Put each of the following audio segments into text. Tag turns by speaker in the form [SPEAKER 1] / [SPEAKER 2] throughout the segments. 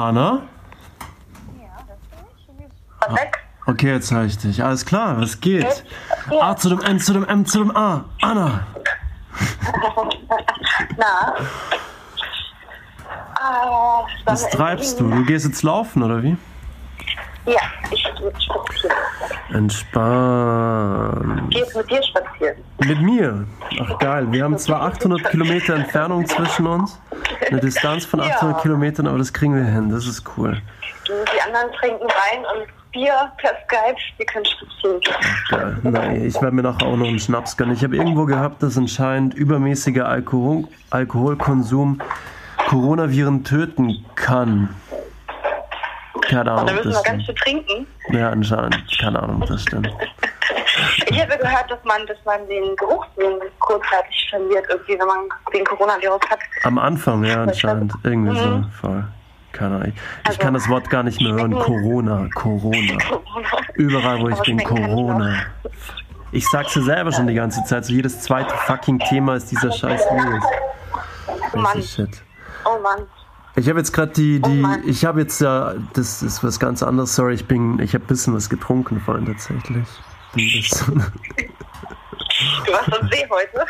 [SPEAKER 1] Anna?
[SPEAKER 2] War weg.
[SPEAKER 1] Okay, jetzt höre ich dich. Alles klar, was geht? A zu dem N zu dem M zu dem A. Anna!
[SPEAKER 2] Na? Ah,
[SPEAKER 1] Was treibst du? Du gehst jetzt laufen, oder wie?
[SPEAKER 2] Ja, ich gehe spazieren.
[SPEAKER 1] Entspannt.
[SPEAKER 2] Geh jetzt mit dir spazieren.
[SPEAKER 1] Mit mir? Ach geil, wir haben zwar 800 Kilometer Entfernung zwischen uns, eine Distanz von 800
[SPEAKER 2] Ja.
[SPEAKER 1] Kilometern, aber das kriegen wir hin, das ist cool.
[SPEAKER 2] Die anderen trinken Wein und Bier per Skype. Wir können spazieren gehen.
[SPEAKER 1] Geil. Nein, ich werde mir nachher auch noch einen Schnaps gönnen. Ich habe irgendwo gehabt, dass anscheinend übermäßiger Alkohol, Alkoholkonsum Coronaviren töten kann. Keine Ahnung,
[SPEAKER 2] Da
[SPEAKER 1] ob
[SPEAKER 2] müssen wir ganz viel trinken.
[SPEAKER 1] Ja, anscheinend. Keine Ahnung, das stimmt.
[SPEAKER 2] Ich habe gehört, dass man, dass man den Geruchssinn kurzzeitig verliert, irgendwie, wenn man den Coronavirus hat.
[SPEAKER 1] Am Anfang, ja, anscheinend. Irgendwie so.
[SPEAKER 2] Mhm.
[SPEAKER 1] Voll. Keine Ahnung. Ich
[SPEAKER 2] Also,
[SPEAKER 1] kann das Wort gar nicht mehr hören. Corona, Corona. Überall, wo ich
[SPEAKER 2] Aber
[SPEAKER 1] bin,
[SPEAKER 2] ich
[SPEAKER 1] Corona. Ich sag's dir selber schon die ganze Zeit. So jedes zweite fucking Thema ist dieser scheiß Virus.
[SPEAKER 2] Oh Mann,
[SPEAKER 1] shit.
[SPEAKER 2] oh Mann.
[SPEAKER 1] Ich habe jetzt gerade die, die,
[SPEAKER 2] Mann.
[SPEAKER 1] ich habe jetzt ja, das ist was ganz anderes. Sorry, ich bin, ich habe ein bisschen was getrunken vorhin tatsächlich.
[SPEAKER 2] Du warst am See heute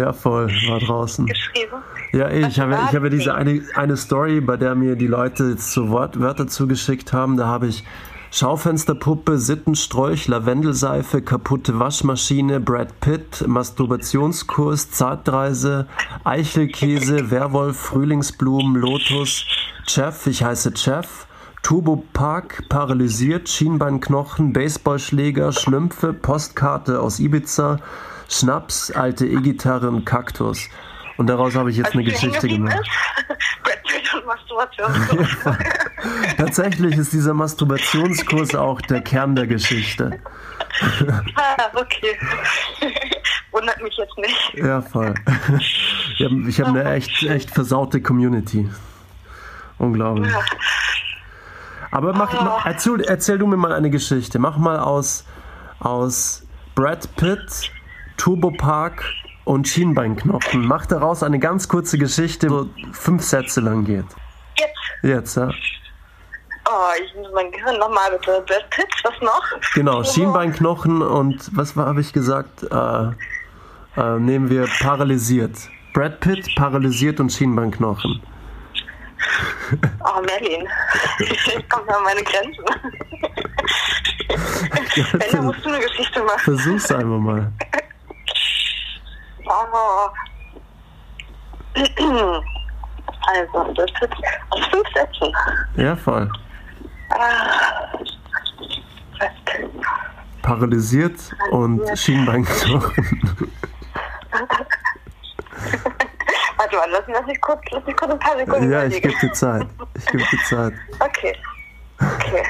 [SPEAKER 1] Ja, voll, war draußen.
[SPEAKER 2] geschrieben.
[SPEAKER 1] Ja, ey, ich habe, ich habe diese eine, eine Story, bei der mir die Leute jetzt so Wort, Wörter zugeschickt haben. Da habe ich Schaufensterpuppe, Sittenstrolch, Lavendelseife, kaputte Waschmaschine, Brad Pitt, Masturbationskurs, Zeitreise, Eichelkäse, Werwolf, Frühlingsblumen, Lotus, Chef, ich heiße Chef, Turbo Park, paralysiert, Schienbeinknochen, Baseballschläger, Schlümpfe, Postkarte aus Ibiza, Schnaps, alte E-Gitarre und Kaktus. Und daraus habe ich jetzt eine
[SPEAKER 2] Also, die
[SPEAKER 1] Geschichte gemacht.
[SPEAKER 2] Brad Pitt und Masturbation.
[SPEAKER 1] Tatsächlich ist dieser Masturbationskurs auch der Kern der Geschichte.
[SPEAKER 2] ah, okay. Wundert mich jetzt nicht.
[SPEAKER 1] Ja, voll. Ich habe hab eine echt, echt versaute Community. Unglaublich. Aber mach, mach, erzähl, erzähl du mir mal eine Geschichte. Mach mal aus, aus Brad Pitt, Turbo Park und Schienbeinknochen. Mach daraus eine ganz kurze Geschichte, so fünf Sätze lang geht.
[SPEAKER 2] Jetzt.
[SPEAKER 1] Jetzt, ja.
[SPEAKER 2] Oh, ich muss mein Gehirn nochmal bitte. Brad Pitt, was noch?
[SPEAKER 1] Genau, Schienbeinknochen und was habe ich gesagt? Äh, äh, nehmen wir paralysiert. Brad Pitt, paralysiert und Schienbeinknochen.
[SPEAKER 2] Oh, Merlin. Ich komme an meine Grenzen. Wenn, dann musst du eine Geschichte machen.
[SPEAKER 1] Versuch's einfach mal.
[SPEAKER 2] Oh. Also, das ist aus fünf Sätzen.
[SPEAKER 1] Ja, voll. Paralysiert und Schienbeinknochen.
[SPEAKER 2] Warte mal, lass mich, lass mich kurz, lass mich kurz ein paar Sekunden
[SPEAKER 1] Ja, ich gebe dir Zeit. Ich gebe dir Zeit.
[SPEAKER 2] Okay. Okay.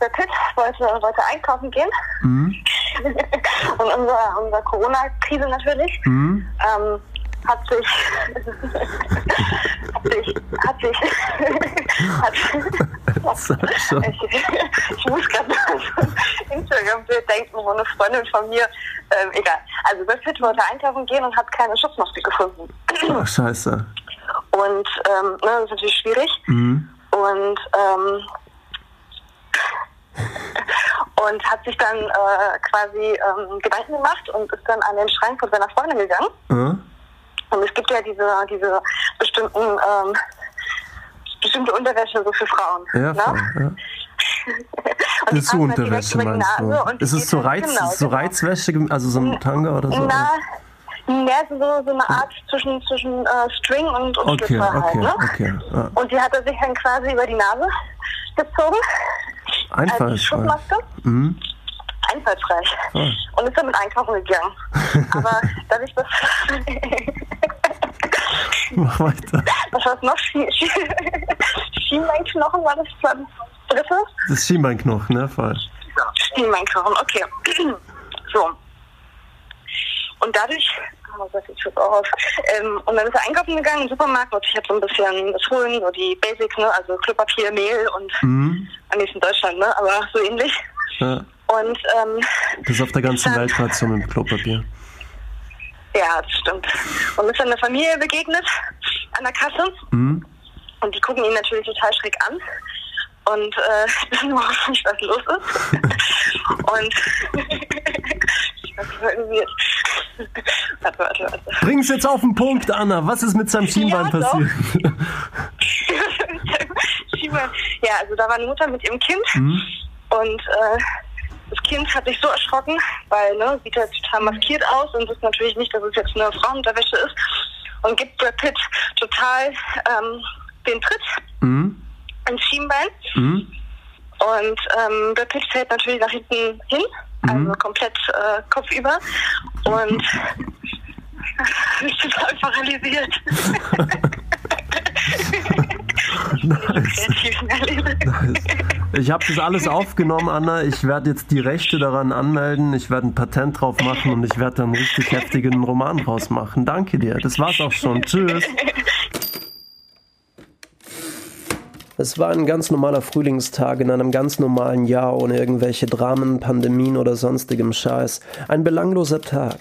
[SPEAKER 2] Der Pitt wollte, wollte einkaufen gehen.
[SPEAKER 1] Mhm.
[SPEAKER 2] Und unser, unser Corona-Krise natürlich.
[SPEAKER 1] Mhm.
[SPEAKER 2] Ähm, hat sich, hat sich, hat sich, hat, Ich, ich muss gerade ein Instagram-Bild denken, wo eine Freundin von mir, ähm, egal. Also Brad Pitt wollte einkaufen gehen und hat keine Schutzmaske gefunden.
[SPEAKER 1] Ach, scheiße.
[SPEAKER 2] Und ähm, ne, das ist natürlich schwierig.
[SPEAKER 1] Mhm.
[SPEAKER 2] Und ähm, und hat sich dann äh, quasi ähm, Gedanken gemacht und ist dann an den Schrank von seiner Freundin gegangen.
[SPEAKER 1] Äh?
[SPEAKER 2] Und es gibt ja diese, diese bestimmten ähm, bestimmte Unterwäsche so für Frauen.
[SPEAKER 1] Ja,
[SPEAKER 2] ne?
[SPEAKER 1] voll. Ja.
[SPEAKER 2] Und die
[SPEAKER 1] Ist so Unterwäsche, meinst du? Ist es so, Reiz,
[SPEAKER 2] genau,
[SPEAKER 1] so
[SPEAKER 2] genau.
[SPEAKER 1] Reizwäsche, also so ein Tanga oder so?
[SPEAKER 2] Na, ja, so, so eine Art zwischen, zwischen äh, String und, und
[SPEAKER 1] Okay,
[SPEAKER 2] halt,
[SPEAKER 1] okay,
[SPEAKER 2] ne?
[SPEAKER 1] okay. Ja.
[SPEAKER 2] Und die hat er sich dann quasi über die Nase gezogen. als
[SPEAKER 1] Einfallsfrei.
[SPEAKER 2] Schutzmaske.
[SPEAKER 1] Mhm.
[SPEAKER 2] Einfallsfrei.
[SPEAKER 1] Voll.
[SPEAKER 2] Und ist damit einkaufen gegangen. Aber dadurch, dass.
[SPEAKER 1] Mach weiter.
[SPEAKER 2] was war das noch? Schie Schienbeinknochen war das, war das dritte?
[SPEAKER 1] Das ist Schienbeinknochen, ne? Voll.
[SPEAKER 2] Schienbeinknochen, okay. so. Und dadurch. Oh Gott, ich auch auf. Ähm, und dann ist er einkaufen gegangen im Supermarkt, wollte sich jetzt so ein bisschen was holen, so die Basics, ne? Also Klopapier, Mehl und
[SPEAKER 1] Mhm.
[SPEAKER 2] am nächsten Deutschland, ne? Aber so ähnlich.
[SPEAKER 1] Ja.
[SPEAKER 2] Und ähm,
[SPEAKER 1] Das ist auf der ganzen
[SPEAKER 2] Dann-
[SPEAKER 1] Welt gerade so mit Klopapier.
[SPEAKER 2] ja, das stimmt. Und ist dann einer Familie begegnet an der Kasse.
[SPEAKER 1] Mhm.
[SPEAKER 2] Und die gucken ihn natürlich total schräg an und äh, wissen überhaupt nicht, was los ist. und ich weiß nicht,
[SPEAKER 1] warte, warte, warte. Bring's jetzt auf den Punkt, Anna. Was ist mit seinem Schienbein ja, passiert?
[SPEAKER 2] ja, also da war eine Mutter mit ihrem Kind mhm. und äh, das Kind hat sich so erschrocken, weil ne, sieht ja total maskiert aus und wusste natürlich nicht, dass es jetzt eine Frauenunterwäsche ist und gibt Brad Pitt total ähm, den Tritt mhm. ins Schienbein. Mhm. Und ähm, Pitt fällt natürlich nach hinten hin, also mhm. komplett äh, kopfüber und ist total paralysiert.
[SPEAKER 1] nice. nice. Ich habe das alles aufgenommen, Anna. Ich werde jetzt die Rechte daran anmelden. Ich werde ein Patent drauf machen und ich werde dann einen richtig heftigen Roman rausmachen. Danke dir. Das war's auch schon. Tschüss. Es war ein ganz normaler Frühlingstag in einem ganz normalen Jahr ohne irgendwelche Dramen, Pandemien oder sonstigem Scheiß. Ein belangloser Tag.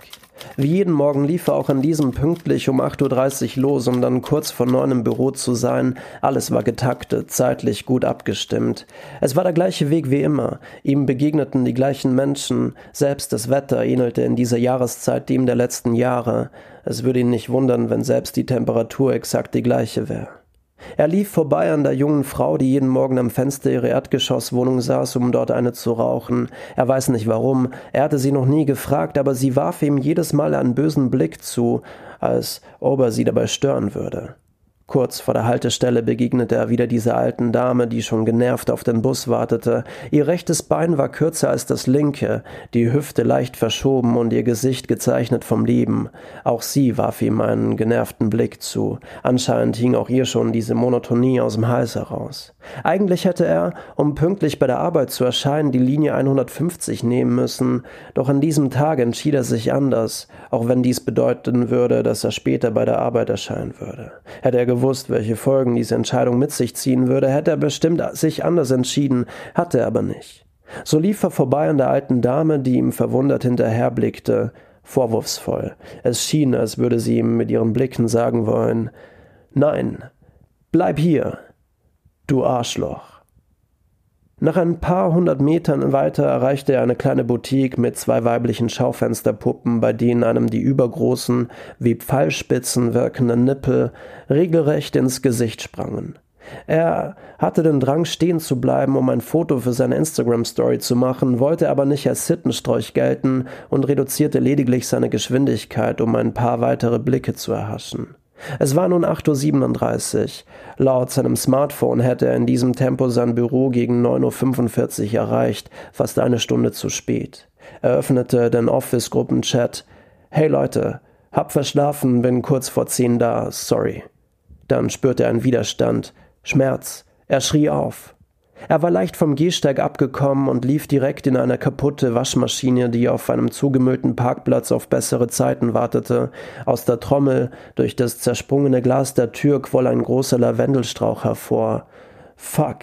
[SPEAKER 1] Wie jeden Morgen lief er auch an diesem pünktlich um 8.30 Uhr los, um dann kurz vor neun im Büro zu sein. Alles war getaktet, zeitlich gut abgestimmt. Es war der gleiche Weg wie immer. Ihm begegneten die gleichen Menschen. Selbst das Wetter ähnelte in dieser Jahreszeit dem der letzten Jahre. Es würde ihn nicht wundern, wenn selbst die Temperatur exakt die gleiche wäre. Er lief vorbei an der jungen Frau, die jeden Morgen am Fenster ihrer Erdgeschosswohnung saß, um dort eine zu rauchen. Er weiß nicht warum, er hatte sie noch nie gefragt, aber sie warf ihm jedes Mal einen bösen Blick zu, als ob er sie dabei stören würde. Kurz vor der Haltestelle begegnete er wieder dieser alten Dame, die schon genervt auf den Bus wartete. Ihr rechtes Bein war kürzer als das linke, die Hüfte leicht verschoben und ihr Gesicht gezeichnet vom Leben. Auch sie warf ihm einen genervten Blick zu. Anscheinend hing auch ihr schon diese Monotonie aus dem Hals heraus. Eigentlich hätte er, um pünktlich bei der Arbeit zu erscheinen, die Linie 150 nehmen müssen, doch an diesem Tag entschied er sich anders, auch wenn dies bedeuten würde, dass er später bei der Arbeit erscheinen würde. Hätte er gewusst, welche Folgen diese Entscheidung mit sich ziehen würde, hätte er bestimmt sich anders entschieden, hatte er aber nicht. So lief er vorbei an der alten Dame, die ihm verwundert hinterherblickte, vorwurfsvoll. Es schien, als würde sie ihm mit ihren Blicken sagen wollen Nein, bleib hier, du Arschloch. Nach ein paar hundert Metern weiter erreichte er eine kleine Boutique mit zwei weiblichen Schaufensterpuppen, bei denen einem die übergroßen, wie Pfeilspitzen wirkenden Nippel regelrecht ins Gesicht sprangen. Er hatte den Drang, stehen zu bleiben, um ein Foto für seine Instagram-Story zu machen, wollte aber nicht als Sittenstrolch gelten und reduzierte lediglich seine Geschwindigkeit, um ein paar weitere Blicke zu erhaschen. Es war nun 8.37 Uhr. Laut seinem Smartphone hätte er in diesem Tempo sein Büro gegen 9.45 Uhr erreicht, fast eine Stunde zu spät. Er öffnete den Office-Gruppenchat. Hey Leute, hab verschlafen, bin kurz vor zehn da, sorry. Dann spürte er einen Widerstand, Schmerz. Er schrie auf. Er war leicht vom Gehsteig abgekommen und lief direkt in eine kaputte Waschmaschine, die auf einem zugemüllten Parkplatz auf bessere Zeiten wartete. Aus der Trommel, durch das zersprungene Glas der Tür quoll ein großer Lavendelstrauch hervor. Fuck.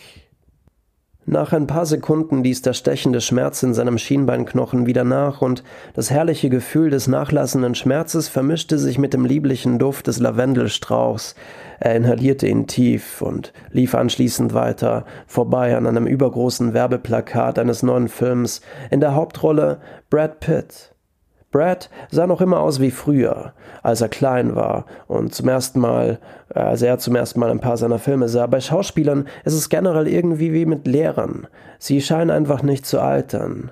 [SPEAKER 1] Nach ein paar Sekunden ließ der stechende Schmerz in seinem Schienbeinknochen wieder nach und das herrliche Gefühl des nachlassenden Schmerzes vermischte sich mit dem lieblichen Duft des Lavendelstrauchs. Er inhalierte ihn tief und lief anschließend weiter, vorbei an einem übergroßen Werbeplakat eines neuen Films, in der Hauptrolle Brad Pitt. Brad sah noch immer aus wie früher, als er klein war und zum ersten Mal, als er zum ersten Mal ein paar seiner Filme sah. Bei Schauspielern ist es generell irgendwie wie mit Lehrern. Sie scheinen einfach nicht zu altern.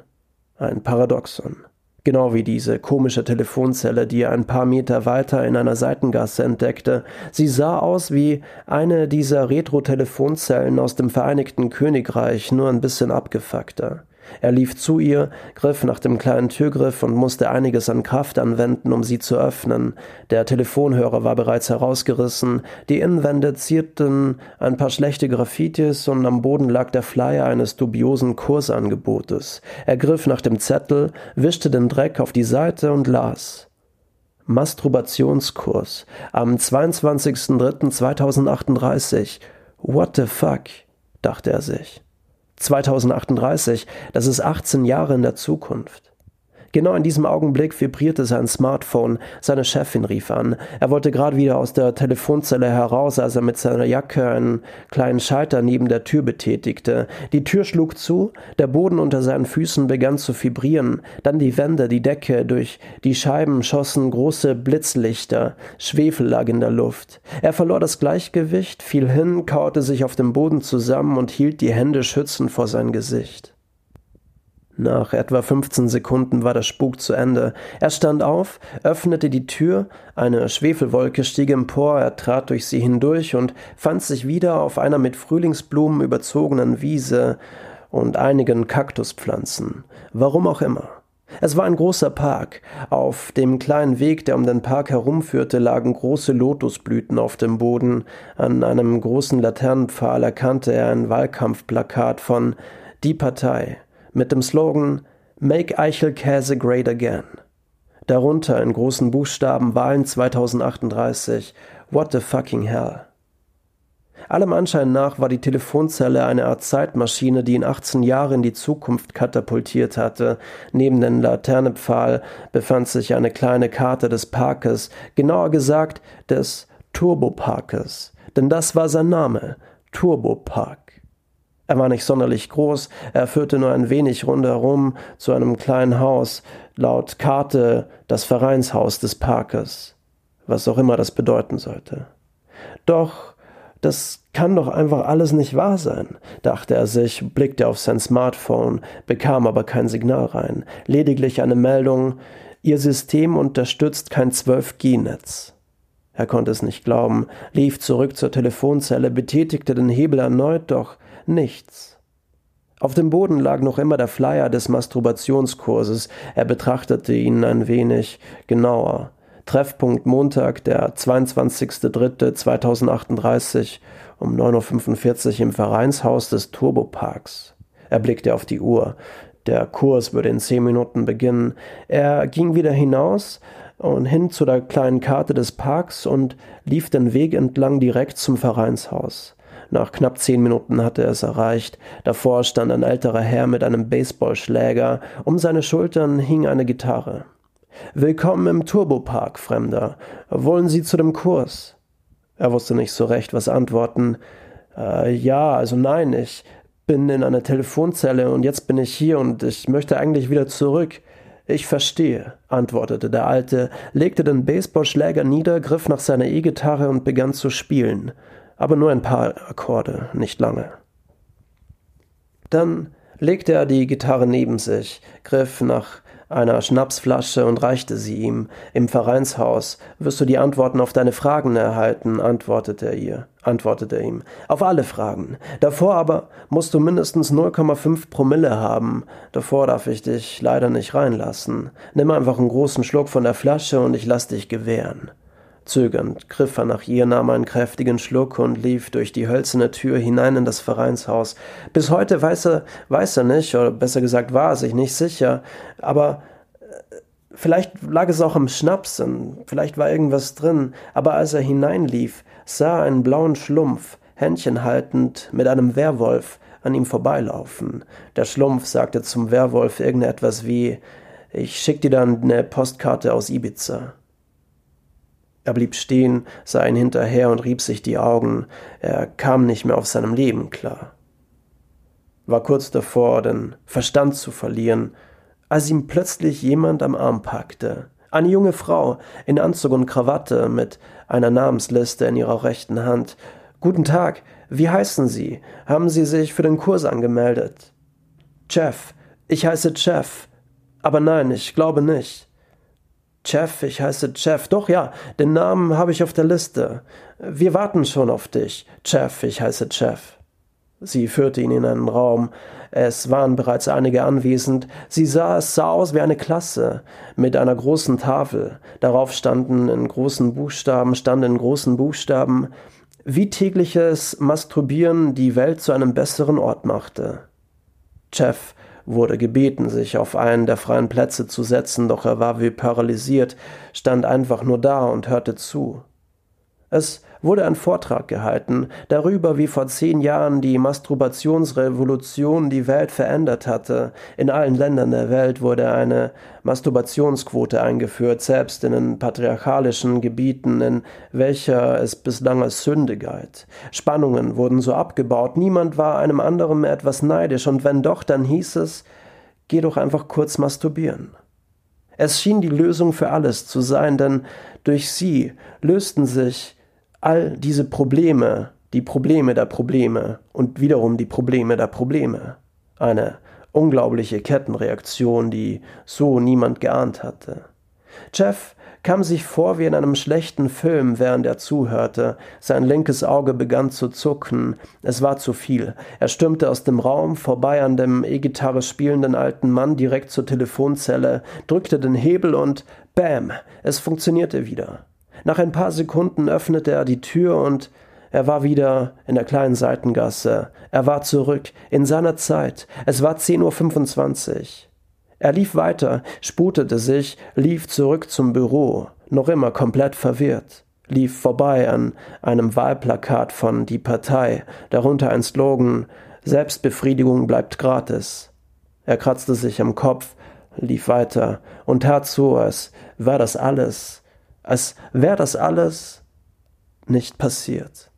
[SPEAKER 1] Ein Paradoxon. Genau wie diese komische Telefonzelle, die er ein paar Meter weiter in einer Seitengasse entdeckte. Sie sah aus wie eine dieser Retro-Telefonzellen aus dem Vereinigten Königreich, nur ein bisschen abgefuckter. Er lief zu ihr, griff nach dem kleinen Türgriff und musste einiges an Kraft anwenden, um sie zu öffnen. Der Telefonhörer war bereits herausgerissen, die Innenwände zierten ein paar schlechte Graffitis und am Boden lag der Flyer eines dubiosen Kursangebotes. Er griff nach dem Zettel, wischte den Dreck auf die Seite und las. Masturbationskurs am 22.03.2038. What the fuck? dachte er sich. 2038, das ist 18 Jahre in der Zukunft. Genau in diesem Augenblick vibrierte sein Smartphone. Seine Chefin rief an. Er wollte gerade wieder aus der Telefonzelle heraus, als er mit seiner Jacke einen kleinen Schalter neben der Tür betätigte. Die Tür schlug zu, der Boden unter seinen Füßen begann zu vibrieren, dann die Wände, die Decke, durch die Scheiben schossen große Blitzlichter, Schwefel lag in der Luft. Er verlor das Gleichgewicht, fiel hin, kauerte sich auf dem Boden zusammen und hielt die Hände schützend vor sein Gesicht. Nach etwa 15 Sekunden war der Spuk zu Ende. Er stand auf, öffnete die Tür, eine Schwefelwolke stieg empor, er trat durch sie hindurch und fand sich wieder auf einer mit Frühlingsblumen überzogenen Wiese und einigen Kaktuspflanzen. Warum auch immer. Es war ein großer Park. Auf dem kleinen Weg, der um den Park herumführte, lagen große Lotusblüten auf dem Boden. An einem großen Laternenpfahl erkannte er ein Wahlkampfplakat von Die Partei mit dem Slogan Make Eichelkäse Great Again. Darunter in großen Buchstaben Wahlen 2038 What the fucking hell. Allem Anschein nach war die Telefonzelle eine Art Zeitmaschine, die ihn 18 Jahre in die Zukunft katapultiert hatte. Neben dem Laternepfahl befand sich eine kleine Karte des Parkes, genauer gesagt des Turboparkes. Denn das war sein Name, Turbopark. Er war nicht sonderlich groß, er führte nur ein wenig rundherum zu einem kleinen Haus, laut Karte das Vereinshaus des Parkes, was auch immer das bedeuten sollte. Doch das kann doch einfach alles nicht wahr sein, dachte er sich, blickte auf sein Smartphone, bekam aber kein Signal rein, lediglich eine Meldung, Ihr System unterstützt kein 12G-Netz. Er konnte es nicht glauben, lief zurück zur Telefonzelle, betätigte den Hebel erneut, doch nichts. Auf dem Boden lag noch immer der Flyer des Masturbationskurses. Er betrachtete ihn ein wenig genauer. Treffpunkt Montag, der 22.03.2038 um 9.45 Uhr im Vereinshaus des Turboparks. Er blickte auf die Uhr. Der Kurs würde in zehn Minuten beginnen. Er ging wieder hinaus und hin zu der kleinen Karte des Parks und lief den Weg entlang direkt zum Vereinshaus. Nach knapp zehn Minuten hatte er es erreicht. Davor stand ein älterer Herr mit einem Baseballschläger. Um seine Schultern hing eine Gitarre. Willkommen im Turbopark, Fremder. Wollen Sie zu dem Kurs? Er wusste nicht so recht, was antworten. Äh, ja, also nein, ich bin in einer Telefonzelle und jetzt bin ich hier und ich möchte eigentlich wieder zurück. Ich verstehe, antwortete der Alte, legte den Baseballschläger nieder, griff nach seiner E-Gitarre und begann zu spielen aber nur ein paar Akkorde, nicht lange. Dann legte er die Gitarre neben sich, griff nach einer Schnapsflasche und reichte sie ihm. Im Vereinshaus wirst du die Antworten auf deine Fragen erhalten, antwortete er ihr, antwortete ihm. Auf alle Fragen. Davor aber musst du mindestens 0,5 Promille haben. Davor darf ich dich leider nicht reinlassen. Nimm einfach einen großen Schluck von der Flasche und ich lass dich gewähren. Zögernd griff er nach ihr, nahm einen kräftigen Schluck und lief durch die hölzerne Tür hinein in das Vereinshaus. Bis heute weiß er, weiß er nicht, oder besser gesagt war er sich nicht sicher, aber äh, vielleicht lag es auch am Schnaps und vielleicht war irgendwas drin, aber als er hineinlief, sah er einen blauen Schlumpf, Händchen haltend, mit einem Werwolf an ihm vorbeilaufen. Der Schlumpf sagte zum Werwolf irgendetwas wie Ich schick dir dann eine Postkarte aus Ibiza. Er blieb stehen, sah ihn hinterher und rieb sich die Augen. Er kam nicht mehr auf seinem Leben klar. War kurz davor, den Verstand zu verlieren, als ihm plötzlich jemand am Arm packte. Eine junge Frau in Anzug und Krawatte mit einer Namensliste in ihrer rechten Hand. Guten Tag, wie heißen Sie? Haben Sie sich für den Kurs angemeldet? Jeff, ich heiße Jeff. Aber nein, ich glaube nicht. Jeff, ich heiße Jeff. Doch ja, den Namen habe ich auf der Liste. Wir warten schon auf dich. Jeff, ich heiße Jeff. Sie führte ihn in einen Raum. Es waren bereits einige anwesend. Sie sah, es sah aus wie eine Klasse mit einer großen Tafel. Darauf standen in großen Buchstaben, standen in großen Buchstaben, wie tägliches Masturbieren die Welt zu einem besseren Ort machte. Jeff wurde gebeten, sich auf einen der freien Plätze zu setzen, doch er war wie paralysiert, stand einfach nur da und hörte zu. Es wurde ein Vortrag gehalten darüber, wie vor zehn Jahren die Masturbationsrevolution die Welt verändert hatte. In allen Ländern der Welt wurde eine Masturbationsquote eingeführt, selbst in den patriarchalischen Gebieten, in welcher es bislang als Sünde galt. Spannungen wurden so abgebaut, niemand war einem anderen mehr etwas neidisch, und wenn doch, dann hieß es, geh doch einfach kurz masturbieren. Es schien die Lösung für alles zu sein, denn durch sie lösten sich all diese Probleme, die Probleme der Probleme und wiederum die Probleme der Probleme. Eine unglaubliche Kettenreaktion, die so niemand geahnt hatte. Jeff kam sich vor wie in einem schlechten Film, während er zuhörte. Sein linkes Auge begann zu zucken. Es war zu viel. Er stürmte aus dem Raum, vorbei an dem E-Gitarre spielenden alten Mann direkt zur Telefonzelle, drückte den Hebel und Bäm, es funktionierte wieder. Nach ein paar Sekunden öffnete er die Tür und er war wieder in der kleinen Seitengasse. Er war zurück in seiner Zeit. Es war 10.25 Uhr. Er lief weiter, sputete sich, lief zurück zum Büro, noch immer komplett verwirrt, lief vorbei an einem Wahlplakat von Die Partei, darunter ein Slogan Selbstbefriedigung bleibt gratis. Er kratzte sich am Kopf, lief weiter und tat so, als war das alles als wäre das alles nicht passiert.